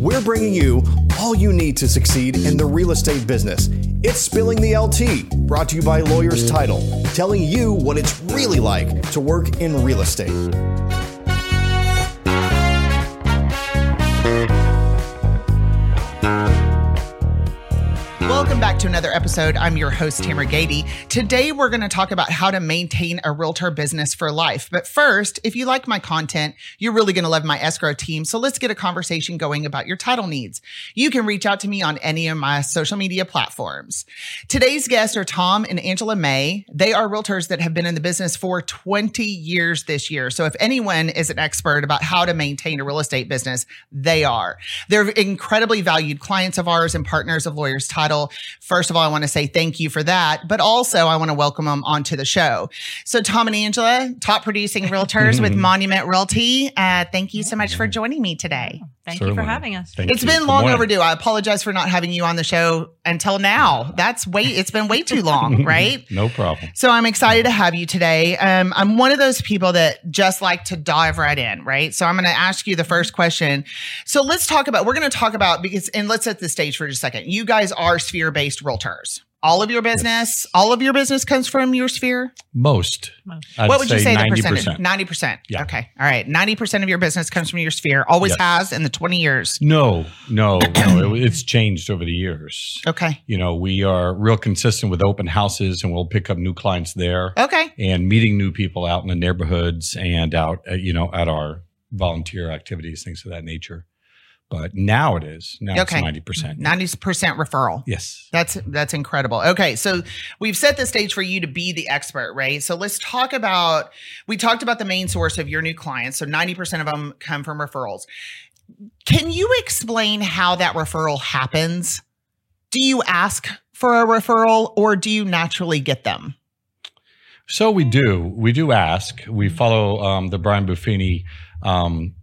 we're bringing you all you need to succeed in the real estate business. It's Spilling the LT, brought to you by Lawyers Title, telling you what it's really like to work in real estate. Welcome back to another episode. I'm your host, Tamera Gady. Today, we're going to talk about how to maintain a realtor business for life. But first, if you like my content, you're really going to love my escrow team. So let's get a conversation going about your title needs. You can reach out to me on any of my social media platforms. Today's guests are Tom and Angela May. They are realtors that have been in the business for 20 years this year. So if anyone is an expert about how to maintain a real estate business, they are. They're incredibly valued clients of ours and partners of Lawyers Title. First of all, I want to say thank you for that, but also I want to welcome them onto the show. So, Tom and Angela, top producing realtors with Monument Realty, uh, thank you so much for joining me today. Thank Certainly. you for having us. Thank It's you. been Good long morning. overdue. I apologize for not having you on the show until now. That's way, it's been way too long, right? No problem. So I'm excited to have you today. Um, I'm one of those people that just like to dive right in, right? So I'm going to ask you the first question. So let's talk about, we're going to talk about because, and let's set the stage for just a second. You guys are sphere based realtors. All of your business, all of your business comes from your sphere. Most. Most. I'd what would you say the 90%. percentage? 90%. Yeah. Okay. All right. 90% of your business comes from your sphere. Always Yes. has in the 20 years. No, no, no. It, it's changed over the years. Okay. You know, we are real consistent with open houses and we'll pick up new clients there Okay. and meeting new people out in the neighborhoods and out, uh, you know, at our volunteer activities, things of that nature. But now it is. Now Okay. it's 90%. 90% referral. yes. That's that's incredible. Okay, so we've set the stage for you to be the expert, right? So let's talk about we talked about the main source of your new clients. So 90% of them come from referrals. Can you explain how that referral happens? Do you ask for a referral or do you naturally get them? So we do. We do ask. We follow um, the Brian Buffini, um,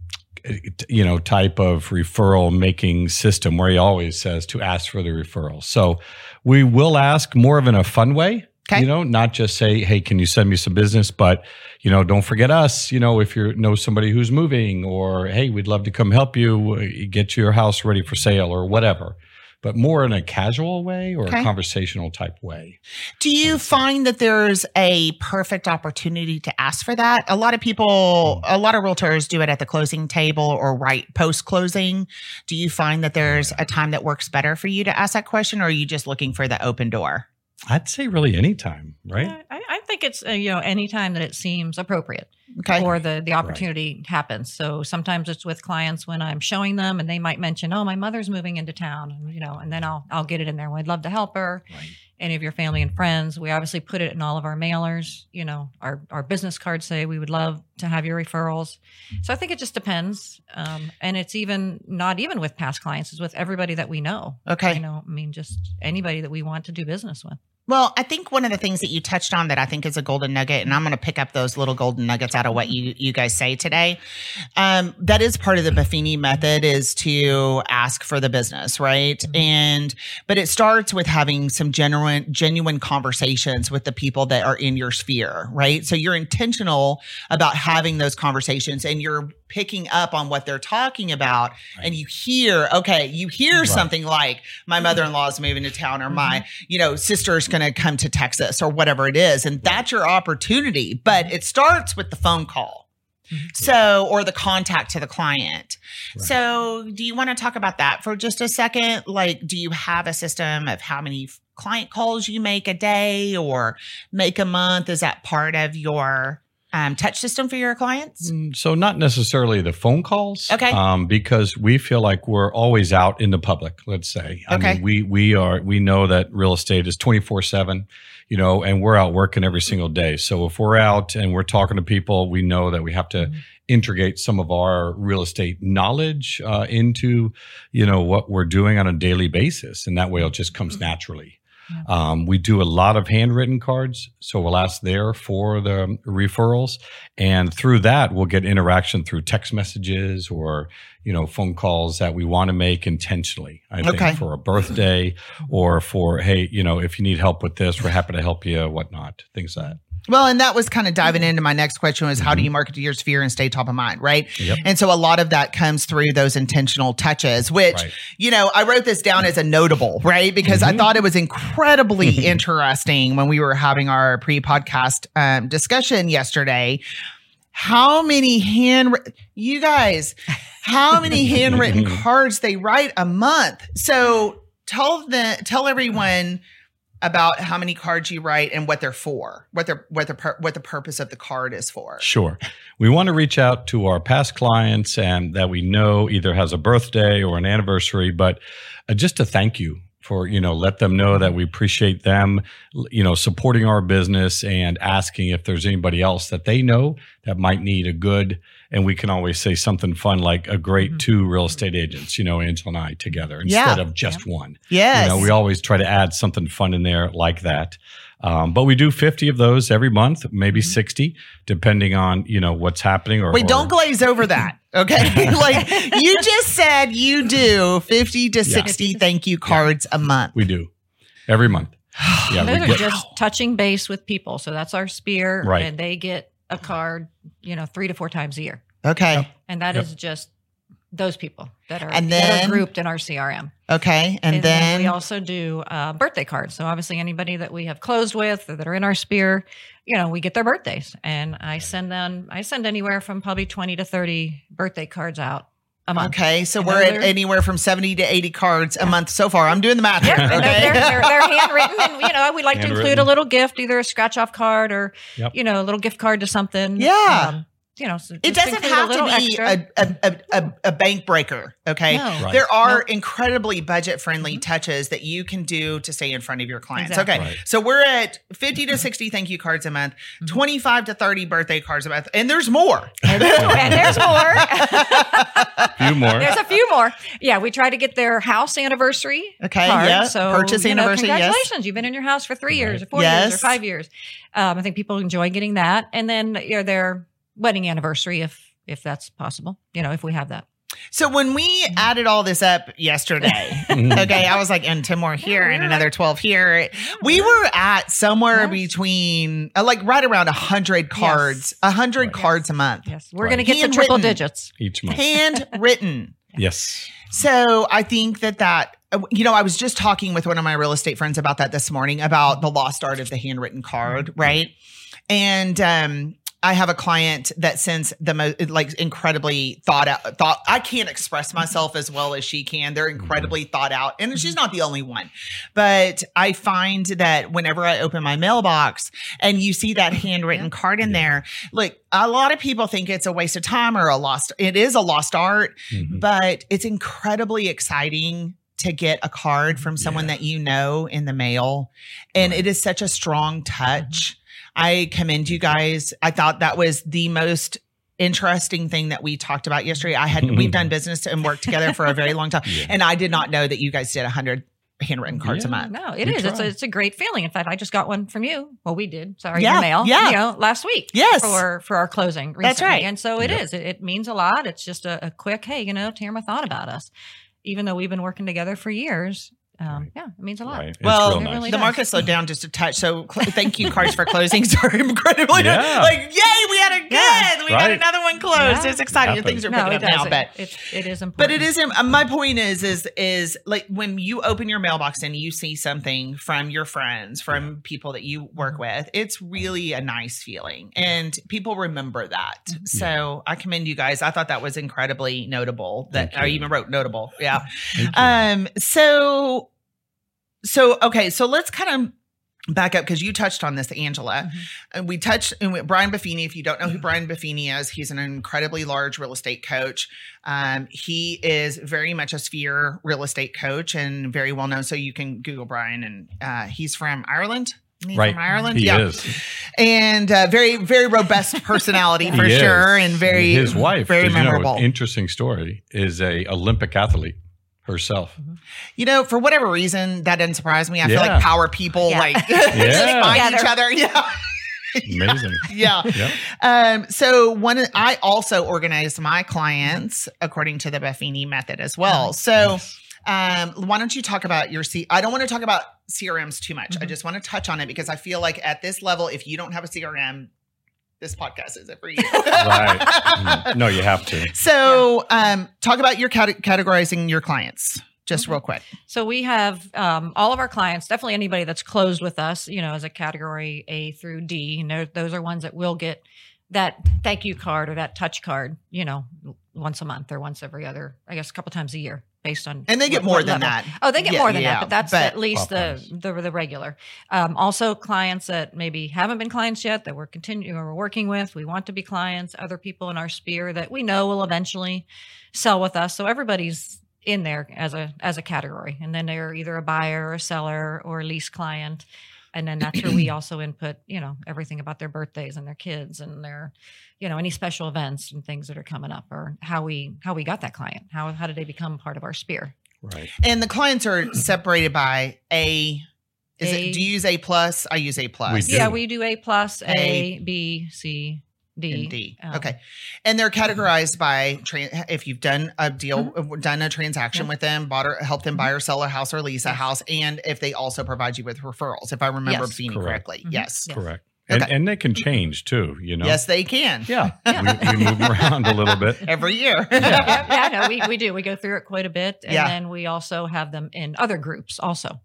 you know, type of referral making system where he always says to ask for the referral. So we will ask more of in a fun way. Okay. You know, not just say, "Hey, can you send me some business?" But you know, don't forget us. You know, if you know somebody who's moving, or hey, we'd love to come help you get your house ready for sale, or whatever. But more in a casual way or Okay. a conversational type way. Do you find that there's a perfect opportunity to ask for that? A lot of people, a lot of realtors do it at the closing table or right post closing. Do you find that there's a time that works better for you to ask that question or are you just looking for the open door? I'd say really anytime, right? Yeah, I, I think it's uh, you know anytime that it seems appropriate Okay. or the the opportunity happens. So sometimes it's with clients when I'm showing them and they might mention, "Oh, my mother's moving into town," and you know, and then I'll I'll get it in there. Well, I'd love to help her. Right. Any of your family and friends, we obviously put it in all of our mailers. You know, our our business cards say we would love to have your referrals. So I think it just depends, um, and it's even not even with past clients; it's with everybody that we know. Okay. You know, I mean, just anybody that we want to do business with. Well, I think one of the things that you touched on that I think is a golden nugget, and I'm going to pick up those little golden nuggets out of what you you guys say today. Um, that is part of the Buffini method is to ask for the business, right? And but it starts with having some genuine genuine conversations with the people that are in your sphere, right? So you're intentional about having those conversations, and you're picking up on what they're talking about, and you hear, okay, you hear Right. something like my mm-hmm. mother-in-law is moving to town, or my mm-hmm. you know, sister's going to come to Texas or whatever it is. And that's your opportunity. But mm-hmm. it starts with the phone call. So, or the contact to the client. Right. So, do you want to talk about that for just a second? Like, do you have a system of how many client calls you make a day or make a month? Is that part of your um, touch system for your clients? Mm, So not necessarily the phone calls, Okay. Um, because we feel like we're always out in the public. Let's say, I Okay. mean, we we are we know that real estate is twenty four seven, you know, and we're out working every single day. So if we're out and we're talking to people, we know that we have to integrate some of our real estate knowledge uh, into, you know, what we're doing on a daily basis, and that way it just comes naturally. Um, we do a lot of handwritten cards, so we'll ask there for the referrals, and through that we'll get interaction through text messages or you know phone calls that we want to make intentionally. I think Okay. for a birthday or for hey, you know, if you need help with this, we're happy to help you, whatnot, things like that. Well, and that was kind of diving into my next question was how do you market to your sphere and stay top of mind, right? Mm-hmm. Yep. And so a lot of that comes through those intentional touches, which, Right. you know, I wrote this down as a notable, right? Because I Mhm. thought it was incredibly interesting when we were having our pre-podcast um, discussion yesterday. How many hand you guys, how many handwritten cards they write a month? So tell the tell everyone about how many cards you write and what they're for, what they're what the what the purpose of the card is for. Sure. We want to reach out to our past clients and that we know either has a birthday or an anniversary, but uh, just to thank you for, you know, let them know that we appreciate them, you know, supporting our business and asking if there's anybody else that they know that might need a good, and we can always say something fun like a great Mhm. two real estate agents, you know, Angela and I together Yeah. instead of just one. Yes. You know, we always try to add something fun in there like that. Um, but we do 50 of those every month, maybe 60, depending on, you know, what's happening or Wait, or- don't glaze over that. Okay. like you just said you do 50 to 60 thank you cards a month. we do every month. Yeah, Those we are get, just touching base with people. So that's our sphere. Right. And they get a card, you know, three to four times a year. Okay. And that is Yep. just those people that are, And that are grouped in our CRM. Okay. And, then, we also do uh, birthday cards. So obviously, anybody that we have closed with or that are in our sphere, you know, we get their birthdays, and I send them. I send anywhere from probably twenty to thirty birthday cards out a month. Okay, so And we're at anywhere from 70 to 80 cards a month so far. I'm doing the math here. Yeah, Okay. they're, they're, they're handwritten, and you know, we like to include a little gift, either a scratch off card or Yep. you know, a little gift card to something. Yeah. Um, you know, it doesn't include a have to be a, a, a, a, a bank breaker. Okay. No. Right. There are Nope. incredibly budget friendly Mhm. touches that you can do to stay in front of your clients. Exactly. Okay. Right. So we're at 50 to 60 thank you cards a month, Mhm. 25 to 30 birthday cards a month, and there's more. and there's more. few more. There's a few more. Yeah, we try to get their house anniversary. Okay, card. yeah. So Purchase you know, anniversary, yes. Congratulations, you've been in your house for three years, or four Yes. years, or five years. Um, I think people enjoy getting that, and then you know, their wedding anniversary, if if that's possible. You know, if we have that. So when we Mm-hmm. added all this up yesterday, okay, I was like, and 10 more here we and another 12 here. We were at somewhere Yes. between, uh, like right around 100 cards, a 100 Right. cards a month, Yes, we're Right. going to get to triple digits. Each month. handwritten. Yes. So I think that that, uh, you know, I was just talking with one of my real estate friends about that this morning about the lost art of the handwritten card, right? And um, I have a client that sends the most like incredibly thought out thought. I can't express myself as well as she can. They're mm-hmm. incredibly thought out, and she's mm-hmm. not the only one. But I find that whenever I open my mailbox and you see that mm-hmm. handwritten card in there, look, a lot of people think it's a waste of time or a lost. It is a lost art, Mhm. but it's incredibly exciting to get a card from someone Yeah. that you know in the mail and Right. it is such a strong touch i commend you guys i thought that was the most interesting thing that we talked about yesterday i had we've mm-hmm. done business and worked together for a very long time Yeah. and i did not know that you guys did 100 handwritten cards a month No, it We is. It's a, it's a great feeling. In fact, I just got one from you. Well, we did. Sorry, Yeah, your mail. yeah. You know, last week. Yes. For for our closing. Recently. That's right. And so it Yep. is. It, it means a lot. It's just a, a quick, hey, you know, Tamera thought about us, even though we've been working together for years. Um, Right. Yeah, it means a lot. Right. Well, real It nice. really the does. market slowed down just a touch so cl- thank you cards for closings are incredibly Yeah. like yay we had a good Yeah. we got another one closed Yeah. it's exciting Happens. things are No, picking it up now does. but It, it, it is important. But it is uh, my point is is is like when you open your mailbox and you see something from your friends, from people that you work with, it's really a nice feeling and people remember that. So I commend you guys. I thought that was incredibly notable that I even wrote notable. Yeah. Um so so okay, so let's kind of back up because you touched on this, Angela. Mhm. And we touched and we- Brian Buffini. If you don't know who Brian Buffini is, he's an incredibly large real estate coach. Um, he is very much a sphere real estate coach and very well known. So you can Google Brian, and uh, he's from Ireland. Isn't right. from Ireland, He yeah, is. and uh, very, very robust personality for is. sure, and very his wife. very did you know, memorable. interesting story is a Olympic athlete herself. You know, for whatever reason, that didn't surprise me. I feel Yeah. like power people Yeah. like Yeah. find each Together. other. Yeah. Amazing. Yeah. Yep. Um, so one, I also organize my clients according to the Buffini method as well. So, Yes. Um, why don't you talk about your C? I don't want to talk about CRMs too much. I Mhm. just want to touch on it because I feel like at this level, if you don't have a CRM, this podcast isn't for you. Right. Mm. No, you have to. So, um, talk about your cate- categorizing your clients just Okay. real quick. So we have um, all of our clients, definitely anybody that's closed with us, you know, as a category A through D. You know, those are ones that will get that thank you card or that touch card, you know, once a month or once every other, I guess, a couple times a year, based on And they get what- more what than level. that. Oh, they get Yeah, more than yeah, that, but that's but- at least the, the the regular. Um, also, clients that maybe haven't been clients yet that we're continuing or we're working with, we want to be clients. Other people in our sphere that we know will eventually sell with us. So everybody's in there as a as a category, and then they're either a buyer or a seller or a lease client. And then that's where we also input, you know, everything about their birthdays and their kids and their, you know, any special events and things that are coming up, or how we how we got that client, how how did they become part of our sphere? Right. And the clients are separated by A. Is A. it? Do you use A plus? I use A plus. We do. Yeah, we do A plus, A, A, B, C, D. and D. Um, okay, and they're categorized by tran if you've done a deal, uh, done a transaction Yeah. with them, bought or helped them buy or sell a house or lease a house, and if they also provide you with referrals, if I remember Yes. Beanie Correct. correctly. Mhm. Yes. Yes. Correct. And, Okay. and they can change too, you know? Yes, they can. Yeah. Yeah. We, we move around a little bit. Every year. yeah, yeah, no, we, we do. We go through it quite a bit. And Yeah. then we also have them in other groups also.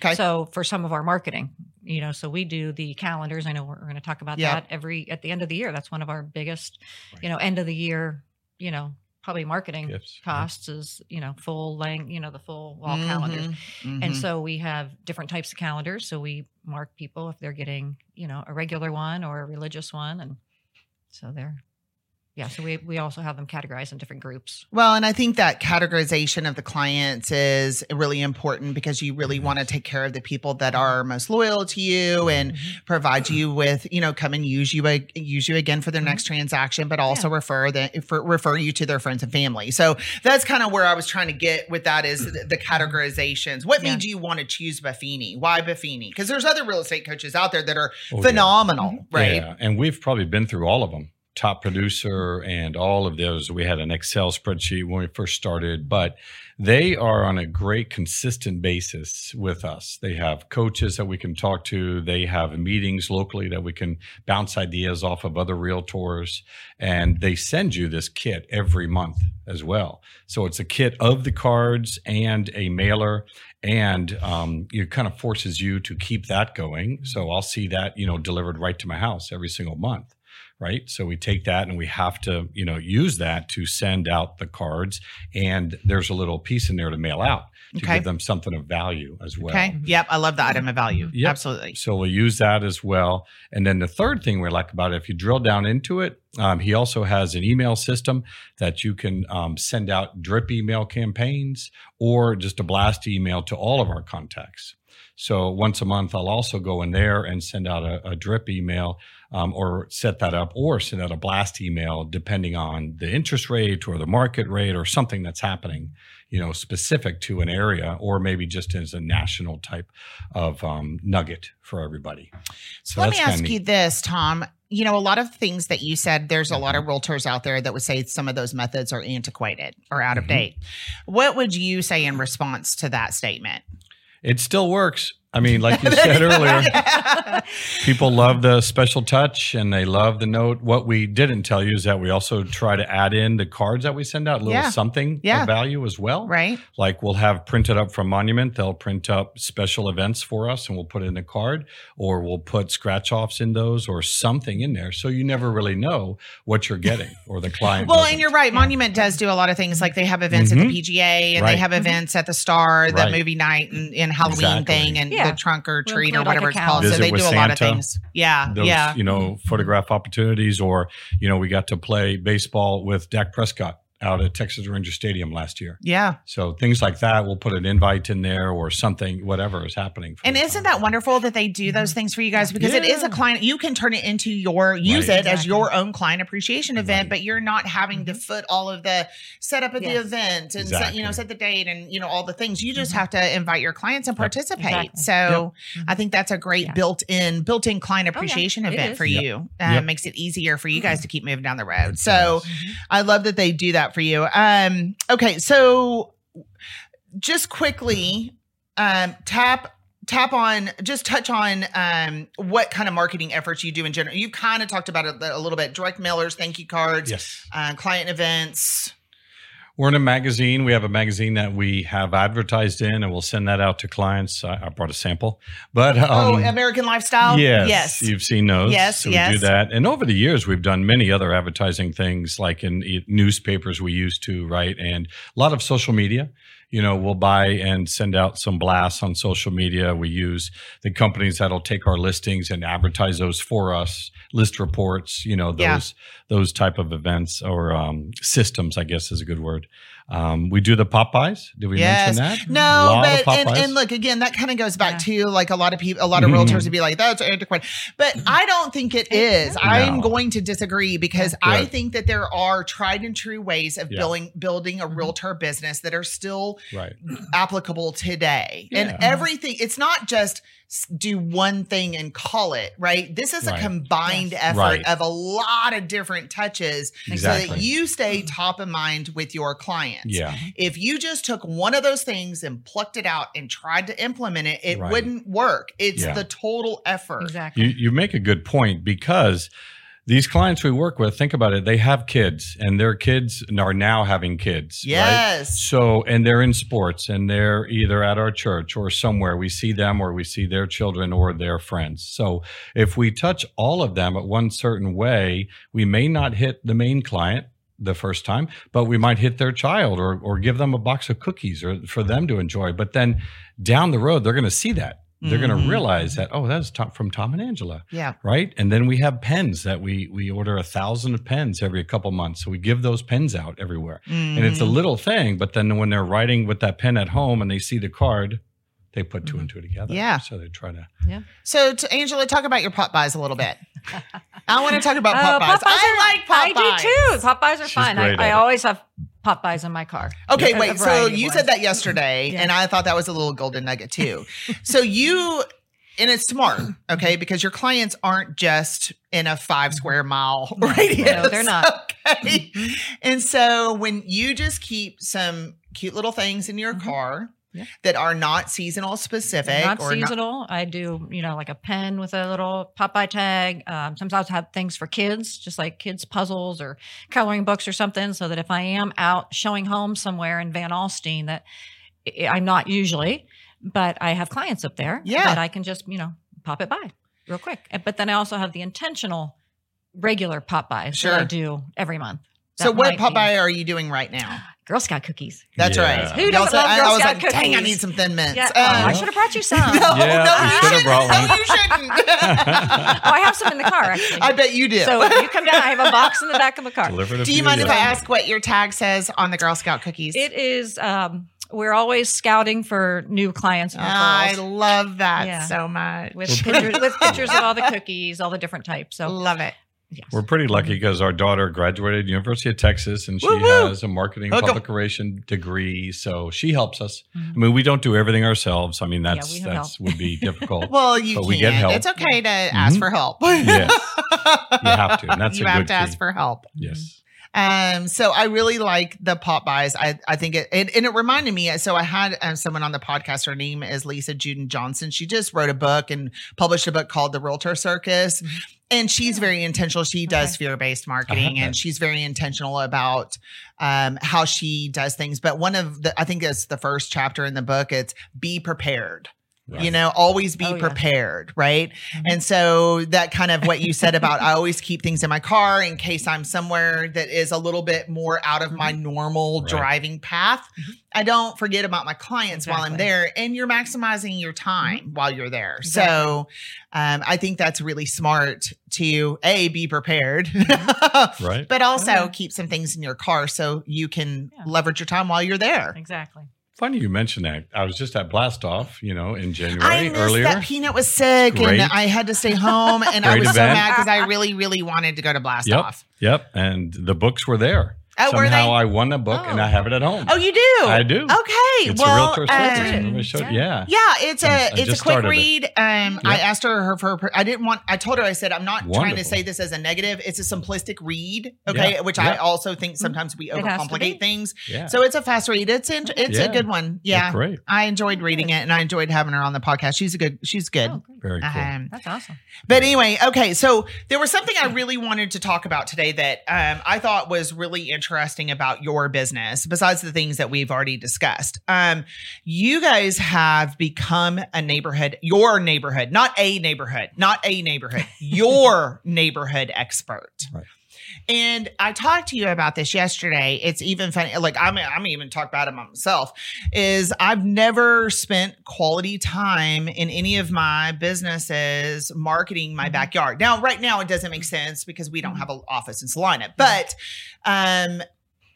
Okay. So for some of our marketing, you know, so we do the calendars. I know we're, going to talk about Yeah. that every at the end of the year. That's one of our biggest, Right. you know, end of the year, you know, probably marketing Gifts. costs is, you know, full length, you know, the full wall calendars. Mhm, And so we have different types of calendars. So we mark people if they're getting, you know, a regular one or a religious one. And so they're, yeah. So we, we also have them categorized in different groups. Well, and I think that categorization of the clients is really important because you really mm-hmm. want to take care of the people that are most loyal to you and mm-hmm. provide you with, you know, come and use you ag- use you again for their Mhm. next transaction, but also refer the for, refer you to their friends and family. So that's kind of where I was trying to get with that is the, the categorizations. What Yeah. made you want to choose Buffini? Why Buffini? Because there's other real estate coaches out there that are Oh, yeah. phenomenal, mm-hmm. right? Yeah, and we've probably been through all of them. Top producer and all of those. We had an Excel spreadsheet when we first started, but they are on a great consistent basis with us. They have coaches that we can talk to. They have meetings locally that we can bounce ideas off of other realtors. And they send you this kit every month as well. So it's a kit of the cards and a mailer and um, it kind of forces you to keep that going. So I'll see that you know delivered right to my house every single month, right? So we take that and we have to you know use that to send out the cards, and there's a little piece in there to mail out to Okay. give them something of value as well. Okay. Yep. I love the item of value. Yep. Absolutely. So we'll use that as well. And then the third thing we like about it, if you drill down into it, um, he also has an email system that you can um, send out drip email campaigns or just a blast email to all of our contacts. So once a month, I'll also go in there and send out a, a drip email um, or set that up or send out a blast email depending on the interest rate or the market rate or something that's happening, you know, specific to an area or maybe just as a national type of um, nugget for everybody. So let me ask neat. you this, Tom. You know, a lot of things that you said, there's a lot of realtors out there that would say some of those methods are antiquated or out of Mhm. date. What would you say in response to that statement? It still works. I mean, like you said earlier, people love the special touch and they love the note. What we didn't tell you is that we also try to add in the cards that we send out, a little Yeah. something Yeah. of value as well. right? Like we'll have printed up from Monument, they'll print up special events for us and we'll put in the card, or we'll put scratch offs in those or something in there. So you never really know what you're getting or the client. Well, doesn't. and you're right. Yeah. Monument does do a lot of things. Like they have events at Mhm. the PGA and Right. they have events at the Star, the Right. movie night and, and Halloween Exactly. thing and Yeah. the trunk or We'll treat or include, like, whatever it's called. So they Visit do a with lot of things. Yeah. those, yeah. you know, mm-hmm. photograph opportunities, or you know, we got to play baseball with Dak Prescott out at Texas Ranger Stadium last year. Yeah. So things like that, we'll put an invite in there or something, whatever is happening. for And isn't client. that wonderful that they do those things for you guys? Because it is a client, you can turn it into your, use Right. it as your own client appreciation event, but you're not having to foot all of the setup of the event and set, you know, set the date and, you know, all the things. You just Mhm. have to invite your clients and participate. Exactly. So Yep. I think that's a great Yeah. built in, built in client Oh, yeah. appreciation event for Yep. you. Uh, Yep. Makes it easier for you guys to keep moving down the road. It So does. I love that they do that for you. Um, okay, so just quickly, um, tap tap on just touch on um, what kind of marketing efforts you do in general. You kind of talked about it a little bit: direct mailers, thank you cards, Yes. uh, client events. We're in a magazine. We have a magazine that we have advertised in, and we'll send that out to clients. I, I brought a sample, but um, oh, American Lifestyle. Yes, yes. you've seen those. Yes, so we yes. do that. And over the years, we've done many other advertising things, like in newspapers we used to, right? And a lot of social media. You know, we'll buy and send out some blasts on social media. We use the companies that'll take our listings and advertise those for us, list reports. You know, those Yeah. those type of events or um, systems, I guess is a good word. Um, we do the pop-bys. Did we Yes. mention that? No, Lot of but and, and look again, that kind of goes back Yeah. to like a lot of people, a lot of Mhm. realtors would be like, "That's antiquated," but I don't think it is. I'm going to disagree because Yeah. I think that there are tried and true ways of Yeah. building building a Mhm. realtor business that are still right. applicable today, Yeah. and everything. It's not just s- do one thing and call it right. This is a Right. combined Yes. effort Right. of a lot of different touches, so that you stay mm-hmm. top of mind with your clients. Yeah. Mm-hmm. If you just took one of those things and plucked it out and tried to implement it, it Right. wouldn't work. It's Yeah. the total effort. Exactly. You you make a good point because these clients we work with, think about it, they have kids and their kids are now having kids. Right? Yes. So, and they're in sports and they're either at our church or somewhere. We see them or we see their children or their friends. So, if we touch all of them at one certain way, we may not hit the main client the first time, but we might hit their child or, or give them a box of cookies or for them to enjoy. But then down the road, they're going to see that. They're going to realize that, oh, that's Tom, from Tom and Angela Yeah. right? And then we have pens that we we order a thousand of pens every couple months. So we give those pens out everywhere, and it's a Mhm. little thing. But then when they're writing with that pen at home and they see the card, they put two and mm-hmm. two together. Yeah. So they try to. Yeah. So, to Angela, talk about your pop-bys a little bit. I want to talk about uh, Oh, pot. pop-bys I are- like pot I do too. pop-bys are She's fun. great I, I it. always have pop-bys in my car. Okay, A- a wait. So you said that yesterday, Yeah. and I thought that was a little golden nugget too. so you, and it's smart, okay, because your clients aren't just in a five mm-hmm. square mile radius. No, they're not. Okay, mm-hmm. and so when you just keep some cute little things in your Mhm. car Yeah. that are not seasonal specific, not or seasonal. I do, you know, like a pen with a little pop-by tag. Um, sometimes I have things for kids, just like kids puzzles or coloring books or something, so that if I am out showing home somewhere in Van Alstyne, that I'm not usually, but I have clients up there Yeah. that I can just, you know, pop it by real quick. But then I also have the intentional regular pop-bys that I do every month. So what might be pop-by are you doing right now? Girl Scout cookies. That's Yeah. right. Who doesn't said- love I, Girl I was Scout like, dang, I need some thin mints. Yeah, Um, oh, I should have brought you some. No, oh, Yeah, no, you you should've shouldn't. brought one. No, you shouldn't. I have some in the car actually. I bet you do. So if you come down, I have a box in the back of the car. Deliver to Do you mind if I ask what your tag says on the Girl Scout cookies? It is. Um, we're always scouting for new clients and I love that Yeah. so much. with pictures with pictures of all the cookies, all the different types. So love it. Yes. We're pretty lucky because our daughter graduated University of Texas and she Woo, woo. has a marketing Hook public relation degree. So she helps us. Mhm. I mean, we don't do everything ourselves. I mean, that's have that's help. would be difficult. Well, you can. we get help. It's okay to ask Mhm. for help. Yes. You have to, and that's you a have to ask for help. yes. Um, so I really like the pop-bys. I, I think it, it, and it reminded me. So I had um, someone on the podcast. Her name is Lisa Juden Johnson. She just wrote a book and published a book called The Realtor Circus. Mhm. And she's very intentional. She does sphere based marketing and she's very intentional about um, how she does things. But one of the, I think it's the first chapter in the book, it's be prepared. You know, always be Oh, yeah. prepared, right? Mhm. And so that kind of what you said about I always keep things in my car in case I'm somewhere that is a little bit more out of my normal Right. driving path. Mhm. I don't forget about my clients while I'm there and you're maximizing your time while you're there. So um, I think that's really smart to A, be prepared, Right. but also Okay. keep some things in your car so you can Yeah. leverage your time while you're there. exactly. Funny you mentioned that. I was just at Blast Off, you know, in I January missed earlier. that Peanut was sick Great. and I had to stay home and I was so mad because I really, really wanted to go to Blast Yep. Off. Yep. And the books were there. Oh, were Somehow they? I won a book and Oh. I have it at home. Oh, you do? I do. Okay. It's well, a realtor um, association. Showed- yeah. Yeah, it's I- a I it's a quick started it. read. Um, I asked her her for her, I didn't want. I told her I said I'm not trying to say this as a negative. It's a simplistic read. Okay, Yeah, which I also think sometimes we It has to overcomplicate things. Yeah. So it's a fast read. It's in, it's a good one. They're Yeah, Great. I enjoyed reading it and I enjoyed having her on the podcast. She's a good. She's good. Oh, great. Very cool. Um, That's awesome. but anyway, okay. So there was something I really wanted to talk about today that um, I thought was really interesting about your business, besides the things that we've already discussed. Um, you guys have become a neighborhood, your neighborhood, not a neighborhood, not a neighborhood, your neighborhood expert. Right. And I talked to you about this yesterday. It's even funny. Like I'm, I'm even talk about it myself. Is I've never spent quality time in any of my businesses marketing my backyard. Now, right now, it doesn't make sense because we don't have an office in Celina. But um,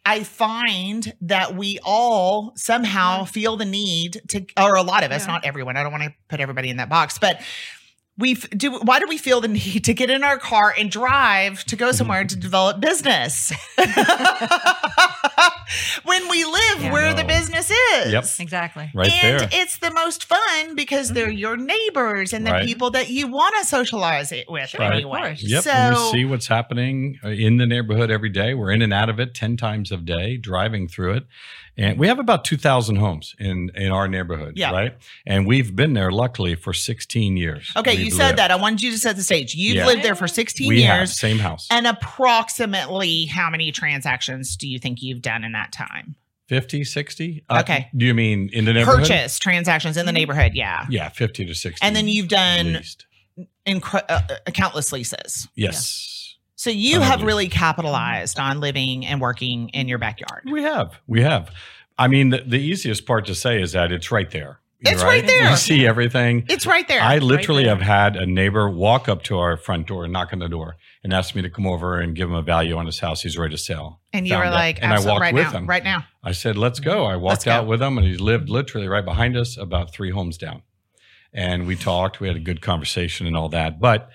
I find that we all somehow feel the need to, or a lot of us, Yeah. not everyone. I don't want to put everybody in that box, but we do. Why do we feel the need to get in our car and drive to go somewhere to develop business when we live Yeah. where the business is? Yep. Exactly. Right and there. it's the most fun because they're your neighbors and the Right. people that you want to socialize it with Sure, of anyway. course. Yep. So and we see what's happening uh, in the neighborhood every day. We're in and out of it 10 times a day, driving through it. And we have about 2,000 homes in, in our neighborhood, Yeah. right? And we've been there, luckily, for 16 years. okay, We've you said lived. that. I wanted you to set the stage. You've Yeah. lived there for 16 We have, years. same house. And approximately how many transactions do you think you've done in that time? 50, 60? Uh, Okay. Do you mean in the neighborhood? Purchase transactions in the neighborhood, yeah. Yeah, 50 to 60. And then you've done incre- uh, uh, countless leases. Yes. So you Ton have really capitalized on living and working in your backyard. We have. We have. I mean, the, the easiest part to say is that it's right there. It's right there. You see everything. It's right there. I literally there. have had a neighbor walk up to our front door and knock on the door and ask me to come over and give him a value on his house he's ready to sell. and you Found were like, and I "Absolute- walked right with now, him. right now. I said, let's go. I walked go. out with him and he lived literally right behind us, about three homes down. And we talked, we had a good conversation and all that. But,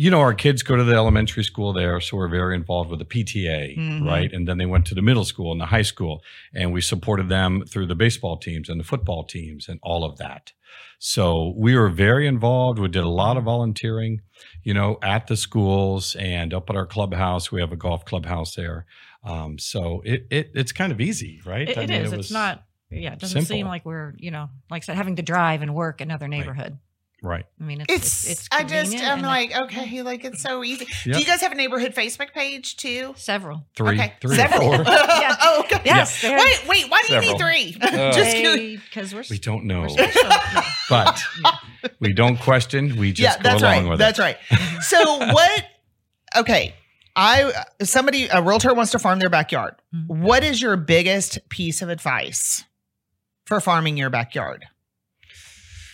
you know, our kids go to the elementary school there. So we're very involved with the PTA, Mhm. right? And then they went to the middle school and the high school. And we supported them through the baseball teams and the football teams and all of that. So we were very involved. We did a lot of volunteering, you know, at the schools and up at our clubhouse. We have a golf clubhouse there. Um, so it, it it's kind of easy, right? It, I it mean, is. was- it's not. Yeah, it doesn't seem like we're you know like I said having to drive and work another neighborhood. right. I mean, it's It's, it's, it's I just, I'm and like, okay, like it's so easy. Yep. Do you guys have a neighborhood Facebook page too? several. Three, okay. three or Several. four. Yeah. oh, okay. Yes, they're- Wait, wait, why do you Several. need three? Uh, just because we're We don't know, we're but we don't question. We just yeah, go that's along right. with That's it. right. So what? Okay, I somebody a realtor wants to farm their backyard. Mhm. What is your biggest piece of advice for farming your backyard?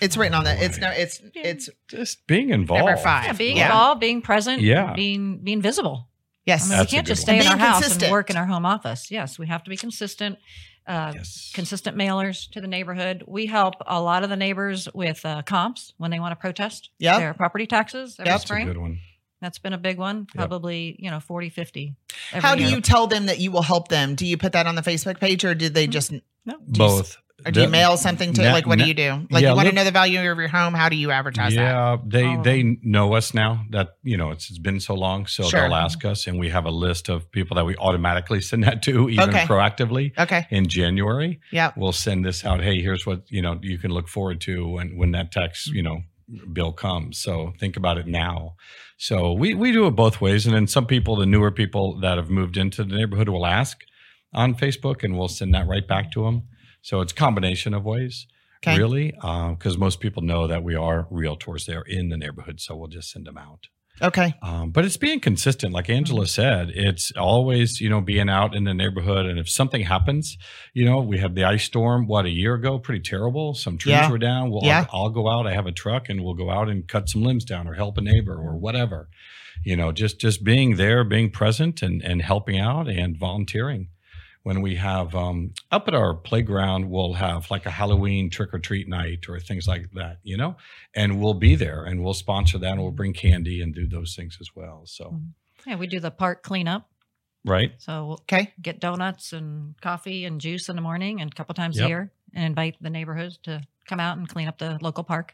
It's written on that. It's no. It's it's Just being involved. number five. Yeah, being Yeah. involved, being present, Yeah. being being visible. yes. I mean, we can't good just one. stay in our house consistent. and work in our home office. Yes, we have to be consistent. Uh, Yes. consistent mailers to the neighborhood. We help a lot of the neighbors with uh, comps when they want to protest Yep. their property taxes every Yep. That's a good one. That's been a big one, probably, you know, 40, 50. every How do year. you tell them that you will help them? Do you put that on the Facebook page, or did they just, No. do you, Both. Or do you mail something to? Na- like, what do you do? Like, yeah, you want to know the value of your home? How do you advertise that? Yeah, they All of they know us now. That you know it's, it's been so long, so Sure. they'll ask us, and we have a list of people that we automatically send that to, even Okay. proactively. Okay. In January, Yeah. we'll send this out. Hey, here's what you know you can look forward to when when that tax Mm-hmm. you know bill comes. So think about it now. So we we do it both ways, and then some people, the newer people that have moved into the neighborhood, will ask on Facebook, and we'll send that right back to them. So it's a combination of ways. Okay. Really, because most people know that we are realtors They're in the neighborhood, so we'll just send them out. Okay. Um, but it's being consistent, like Angela said. It's always, you know, being out in the neighborhood, and if something happens, you know, we had the ice storm what a year ago, pretty terrible. Some trees Yeah. were down. Well, Yeah. I'll, I'll go out. I have a truck, and we'll go out and cut some limbs down, or help a neighbor, or whatever. You know, just just being there, being present, and and helping out, and volunteering. When we have um, up at our playground, we'll have like a Halloween trick or treat night or things like that, you know, and we'll be there and we'll sponsor that and we'll bring candy and do those things as well. So Yeah, we do the park cleanup. Right. So we'll Okay. get donuts and coffee and juice in the morning and a couple times Yep. a year and invite the neighborhoods to come out and clean up the local park.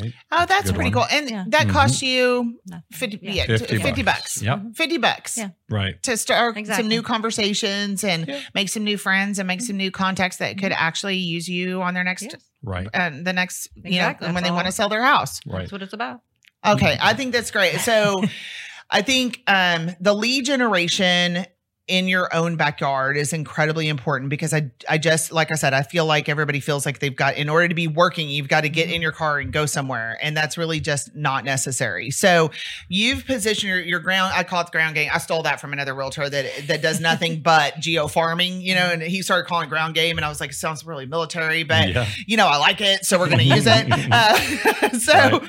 Right. Oh, that's good pretty one. cool. And Yeah. that Mhm. costs you 50, Yeah. yeah, 50 50, bucks. bucks. Yep. 50 bucks. Yeah. Right. To start some new conversations and Yeah. make some new friends and make some new contacts that could actually use you on their next, Yes. Right. uh, the next, you Exactly. know, when That's they want to sell their house. Right. That's what it's about. Okay, I think that's great. So I think um the lead generation in your own backyard is incredibly important because I I just like I said I feel like everybody feels like they've got in order to be working you've got to get in your car and go somewhere and that's really just not necessary. So you've positioned your, your ground I call it the ground game. I stole that from another realtor that that does nothing but geo farming, you know, and he started calling it ground game and I was like it sounds really military but yeah. you know, I like it, so we're going to use it. Uh, so,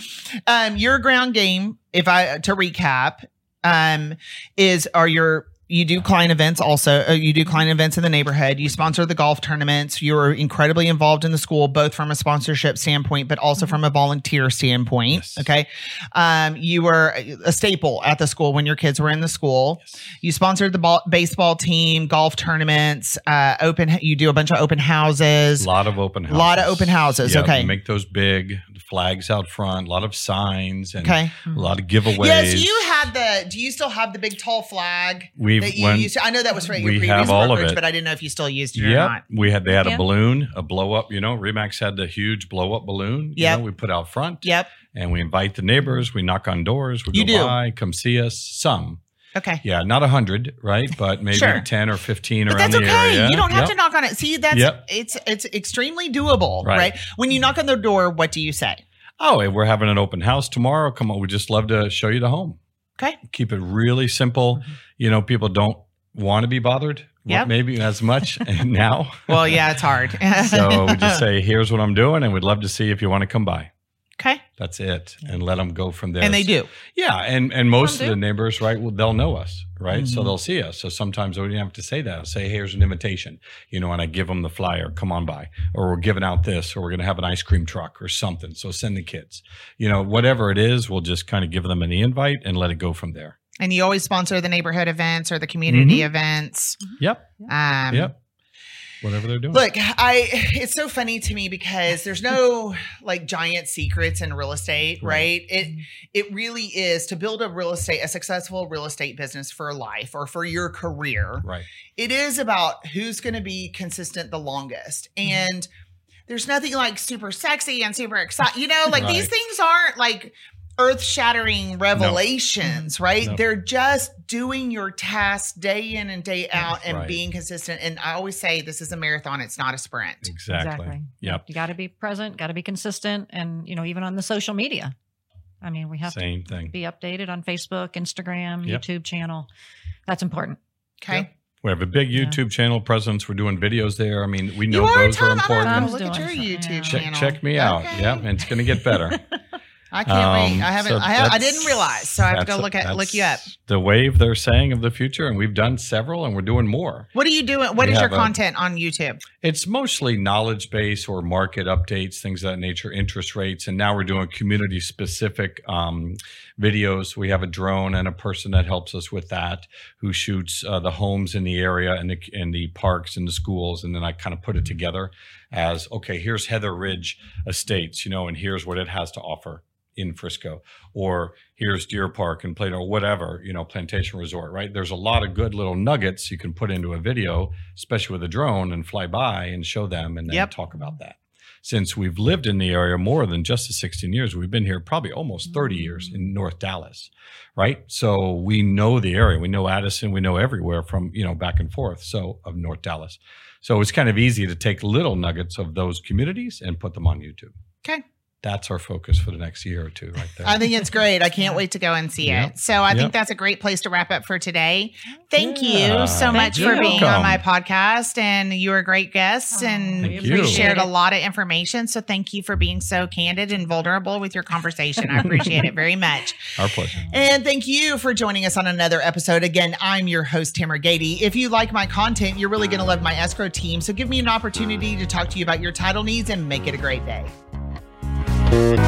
um, your ground game, if I to recap, um, is are your you do client events also. Uh, you do client events in the neighborhood. You sponsor the golf tournaments. You're incredibly involved in the school, both from a sponsorship standpoint, but also from a volunteer standpoint. Yes. Okay. Um, you were a staple at the school when your kids were in the school. You sponsored the ball, baseball team, golf tournaments, uh, open. You do a bunch of open houses. A lot of open houses. A Lot of open houses, Yeah, okay. Make those big flags out front. A lot of signs and Okay. a mm-hmm. lot of giveaways. Yes, you had the. Do you still have the big tall flag We've that you when, used? To, I know that was for your we previous have all of brokerage, it. but I didn't know if you still used it or not. We had they had Yeah. a balloon, a blow up, you know, RE/MAX had the huge blow up balloon. you know, we put out front. Yep. And we invite the neighbors, we knock on doors, we You go do. by, come see us. Some. Okay. Yeah, not a hundred, right? But maybe Sure. ten or fifteen But around that's the okay. area. You don't have Yep. to knock on it. See, that's Yep. it's it's extremely doable, Right. right. When you knock on the door, what do you say? Oh, and we're having an open house tomorrow. Come on, we just love to show you the home. Okay. Keep it really simple. Mm-hmm. You know, people don't want to be bothered. Yep. Maybe as much now. Well, yeah, it's hard. so we just say, here's what I'm doing, and we'd love to see if you want to come by. Okay, That's it, and let them go from there. and they do. Yeah, and and most of the neighbors, right? Well, they'll know us, right? So Mhm. they'll see us. So sometimes we don't have to say that. I'll say, "Here's an invitation," you know, and I give them the flyer. Come on by, or we're giving out this, or we're going to have an ice cream truck or something. So send the kids, you know, whatever it is. We'll just kind of give them an invite and let it go from there. And you always sponsor the neighborhood events or the community Mhm. events. Yep, Um, yep. Whatever they're doing. Look, I it's so funny to me because there's no like giant secrets in real estate, right? Right. It it really is to build a real estate a successful real estate business for life or for your career. right. It is about who's going to be consistent the longest. Mm-hmm. And there's nothing like super sexy and super exciting. You know, like these things aren't like earth shattering revelations, mm-hmm. right? No. They're just doing your task day in and day out and Right. being consistent. And I always say this is a marathon, it's not a sprint. Exactly. Yep. You got to be present, got to be consistent, and you know even on the social media. I mean, we have Same to thing. be updated on Facebook, Instagram, Yep. YouTube channel. That's important. Okay. Yep. We have a big Yeah. YouTube channel presence. We're doing videos there. I mean, we You know are those are Tom. I'm important. look at your YouTube yeah. channel. check me out. Okay. Yeah, and it's going to get better. I can't wait. Um, I haven't. so I, have, I didn't realize, so I have to go look at look you up. The wave they're saying of the future, and we've done several, and we're doing more. What are you doing? What We is your have a- content on YouTube? It's mostly knowledge base or market updates, things of that nature, interest rates, and now we're doing community specific um, videos. We have a drone and a person that helps us with that, who shoots uh, the homes in the area and the and the parks and the schools, and then I kind of put it together as okay. Here's Heather Ridge Estates, you know, and here's what it has to offer in Frisco, or here's Deer Park and Plano, or whatever, you know, Plantation Resort, right? There's a lot of good little nuggets you can put into a video, especially with a drone and fly by and show them and then Yep. talk about that. Since we've lived in the area more than just the 16 years, we've been here probably almost 30 years mm. in North Dallas, right? So we know the area. We know Addison. We know everywhere from, you know, back and forth. So of North Dallas. So it's kind of easy to take little nuggets of those communities and put them on YouTube Okay. That's our focus for the next year or two right there. I think it's great. I can't wait to go and see Yep. it. So I think that's a great place to wrap up for today. Thank Yeah. you so Thank much you. for being on my podcast. And you were a great guest Oh, and we shared a lot of information. So thank you for being so candid and vulnerable with your conversation. I appreciate it very much. our pleasure. And thank you for joining us on another episode. Again, I'm your host, Tamera Gady. If you like my content, you're really going to love my escrow team. So give me an opportunity to talk to you about your title needs and make it a great day. Thank you.